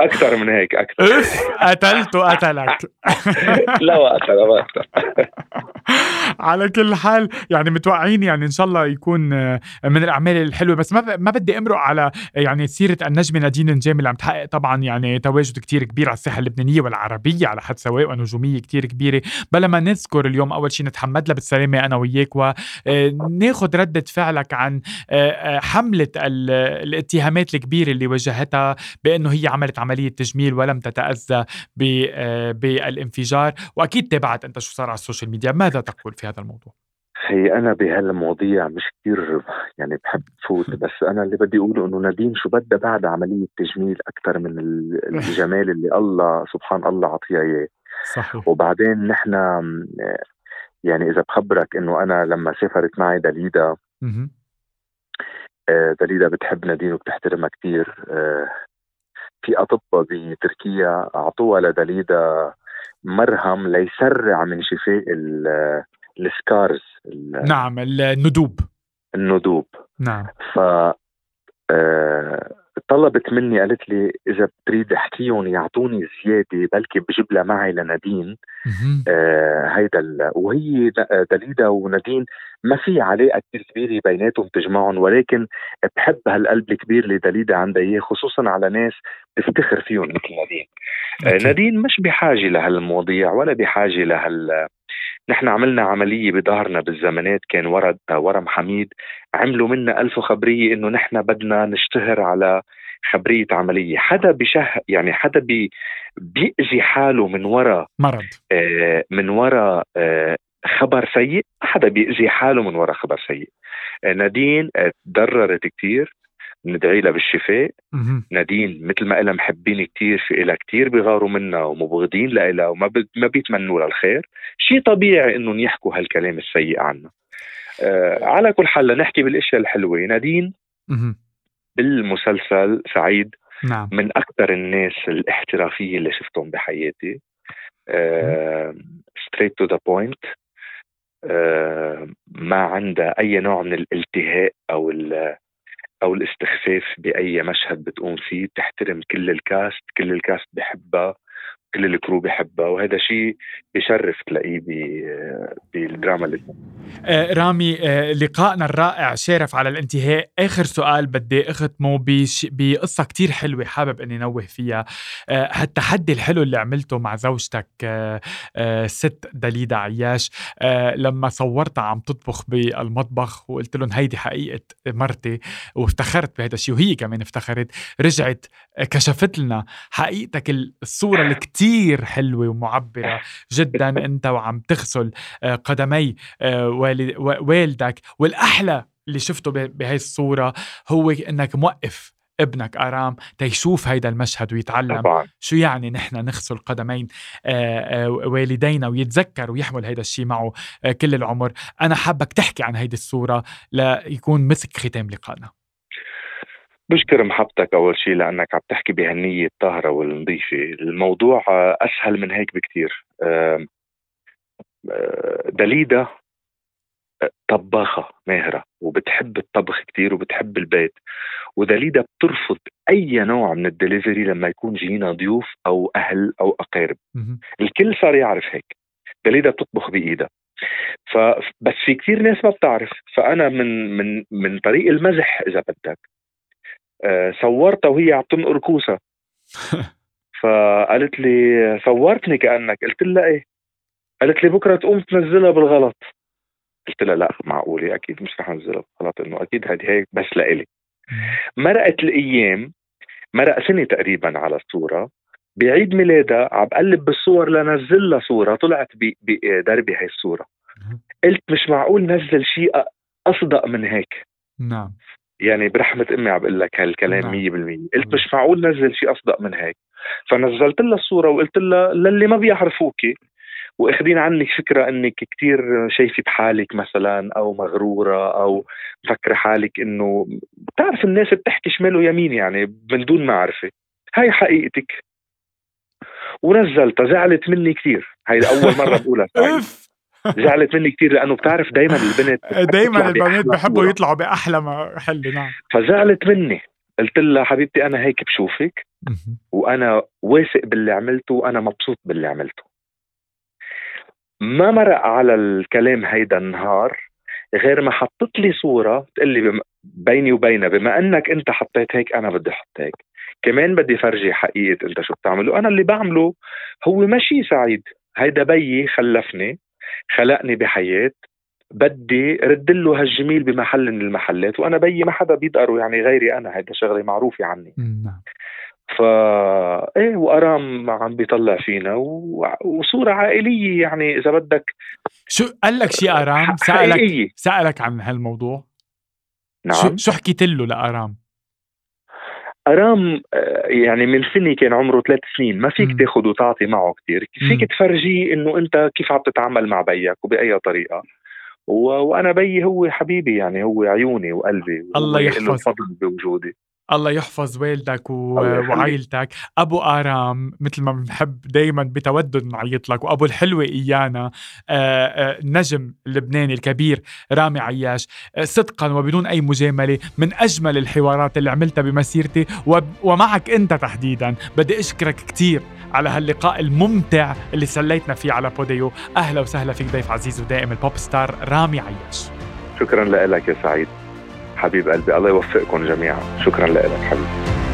أكثر من هيك أكثر. قتلته قتلك لا وقتها وقتها على كل حال يعني متوقعين يعني إن شاء الله يكون آه، من الأعمال الحلوة. بس ما ما بدي أمرق على يعني سيرة النجمه نادين نجام اللي عم تحقق طبعا يعني تواجد كتير كبير على الساحة اللبنانية والعربية على حد سواء ونجومية كتير كبيرة. بلا ما نذكر اليوم أول شيء نتحمد لها بالسلامة أنا وياك وناخذ آه، ردة فعلك عن آه، حملة الاتهامات الكبيرة اللي وجهتها بأنه هي عملت عملية تجميل ولم تتأذى بالانفجار. وأكيد تابعت أنت شو صار على ال social media. ماذا تقول في هذا الموضوع؟ هي أنا بهالمواضيع مش كثير يعني بحب فوت بس أنا اللي بدي أقوله إنه نادين شو بدها بعد عملية تجميل أكثر من الجمال اللي الله سبحان الله عطيها إياه. صحيح. وبعدين نحن يعني إذا بخبرك إنه أنا لما سافرت معي دليدا آه، دليدا بتحب نادين وبتحترمها كثير آه، في اطباء بتركيا أعطوها لدليدا مرهم ليسرع من شفاء السكارز نعم الندوب. الندوب. نعم. ف آه طلبت مني قالت لي إذا بتريد أحكيهم يعطوني زيادة بلكي بجيب لها معي لنادين. آه هيدا وهي دليدا ونادين ما في علاقه كثير كبيرة بيناتهم تجمعهم ولكن بحب هالقلب الكبير اللي دليدا عندها إياه خصوصا على ناس بفتخر فيهم مثل نادين. آه نادين مش بحاجة لهالمواضيع ولا بحاجة لهال نحن عملنا عملية بظهرنا بالزمانات كان ورد ورم حميد عملوا منا ألف خبرية إنه نحن بدنا نشتهر على خبرية عملية. حدا بشه يعني حدا بي بيأذي حاله من وراء مرض. آه من وراء آه خبر سيء حدا بيأذي حاله من وراء خبر سيء. آه نادين آه، تضررت كتير. ندعي لها بالشفاء. نادين مثل ما لها محبين كتير في لها كتير بيغاروا منها ومبغضين لها وما ما بيتمنوا لها الخير. شيء طبيعي إنهم يحكوا هالكلام السيء عنها آه على كل حال لنحكي بالأشياء الحلوة. نادين بالمسلسل سعيد نعم. من أكثر الناس الاحترافية اللي شفتهم بحياتي. straight to the point ما عندها أي نوع من الالتهاء أو باي مشهد بتقوم فيه بتحترم كل ال cast كل ال cast بحبها كل الكرو بحبها وهذا شيء بشرف تلاقيه بالدراما اللي آه رامي آه لقائنا الرائع شارف على الانتهاء. آخر سؤال بدي اختمه بقصه كتير حلوة حابب إني نوه فيها. آه هالتحدي الحلو اللي عملته مع زوجتك آه آه ست دليدا عياش آه لما صورتها عم تطبخ بالمطبخ وقلت لهم هيدي حقيقة مرتي وافتخرت بهذا الشيء وهي كمان افتخرت رجعت كشفت لنا حقيقتك الصورة اللي كتير حلوة ومعبرة. جدا أنت وعم تغسل آه، قدمي آه، والدك. والأحلى اللي شفته بهي الصورة هو أنك موقف ابنك آرام تيشوف هيدا المشهد ويتعلم طبعا. شو يعني نحن نغسل قدمين آه، والدينا ويتذكر ويحمل هيدا الشيء معه كل العمر. أنا حابك تحكي عن هيدي الصورة ليكون مسك ختام لقائنا. بشكر محبتك أول شيء لأنك عم تحكي بهالنية الطاهرة والنظيفة، الموضوع أسهل من هيك بكثير. دليدا طباخة ماهرة وبتحب الطبخ كتير وبتحب البيت. ودليدا بترفض أي نوع من الدليفري لما يكون جينا ضيوف أو أهل أو أقارب. الكل صار يعرف هيك. دليدا بتطبخ بإيدها. فبس في كثير ناس ما بتعرف. فأنا من من من طريق المزح إذا بدك آه، صورتها وهي عم تنقر كوسه فقالت لي صورتني كأنك. قلت لها إيه. قالت لي بكرة تقوم تنزلها بالغلط. قلت لها لا معقولة أكيد مش رح أنزلها بالغلط إنه أكيد هذه هيك بس لإلي. مرقت الأيام مرق سنة تقريبا على الصورة. بعيد ميلادها عم بقلب بالصور لنزل لها صورة طلعت بدربي هاي الصورة. قلت مش معقول نزل شيء أصدق من هيك. نعم. يعني برحمة أمي عم بقول لك هالكلام 100% نعم. قلت مش معقول نزل شيء أصدق من هيك. فنزلت لها الصورة وقلت لها للي ما بيعرفوكي وأخذين عنك فكرة إنك كتير شايفة بحالك مثلا أو مغرورة أو مفكرة حالك إنه بتعرف الناس بتحكي شمال ويمين يعني من دون معرفة. هاي حقيقتك. ونزلتها زعلت مني كثير هاي أول مرة بقولها. زعلت مني كثير لأنه بتعرف دائما البنت دائما البنات بحبوا يطلعوا بأحلى محل نعم. فزعلت مني. قلت لها حبيبتي أنا هيك بشوفك وأنا واثق باللي عملته وأنا مبسوط باللي عملته. ما مرق على الكلام هيدا النهار غير ما حطت لي صورة تقول لي بيني وبينها بما أنك أنت حطيت هيك أنا بدي أحط هيك. كمان بدي فرجي حقيقة أنت شو بتعمل وأنا اللي بعمله هو ماشي سعيد. هيدا بيي خلفني. خلقني بحياة بدي رد له هالجميل بمحل من المحلات وأنا بيي ما حدا بيدقره يعني غيري أنا هيدا شغلة معروفة عني. نعم. فا إيه وأرام عم بيطلع فينا و... وصورة عائلية يعني إذا بدك. شو قال لك شيء أرام؟ سألك سألك عن هالموضوع. نعم. شو, شو حكيت له لأرام؟ أرام آه، يعني من سني كان عمره ثلاث سنين ما فيك تاخذ وتعطي معه كثير فيك تفرجيه إنه أنت كيف عم تتعامل مع بيك وبأي طريقة. و... وأنا بيي هو حبيبي يعني هو عيوني وقلبي الله يحفظ الفضل بوجودي. الله يحفظ والدك و... وعائلتك. أبو آرام مثل ما بنحب دائما بتودد نعيط لك وأبو الحلوة إيانا نجم اللبناني الكبير رامي عياش. صدقا وبدون أي مجاملة من أجمل الحوارات اللي عملتها بمسيرتي. و... ومعك أنت تحديدا. بدي أشكرك كثير على هاللقاء الممتع اللي سليتنا فيه على بوديو. أهلا وسهلا فيك ضيف عزيز ودائم ال pop star رامي عياش. شكرا لك يا سعيد. حبيب قلبي الله يوفقكم جميعا. شكرا لك حبيبي.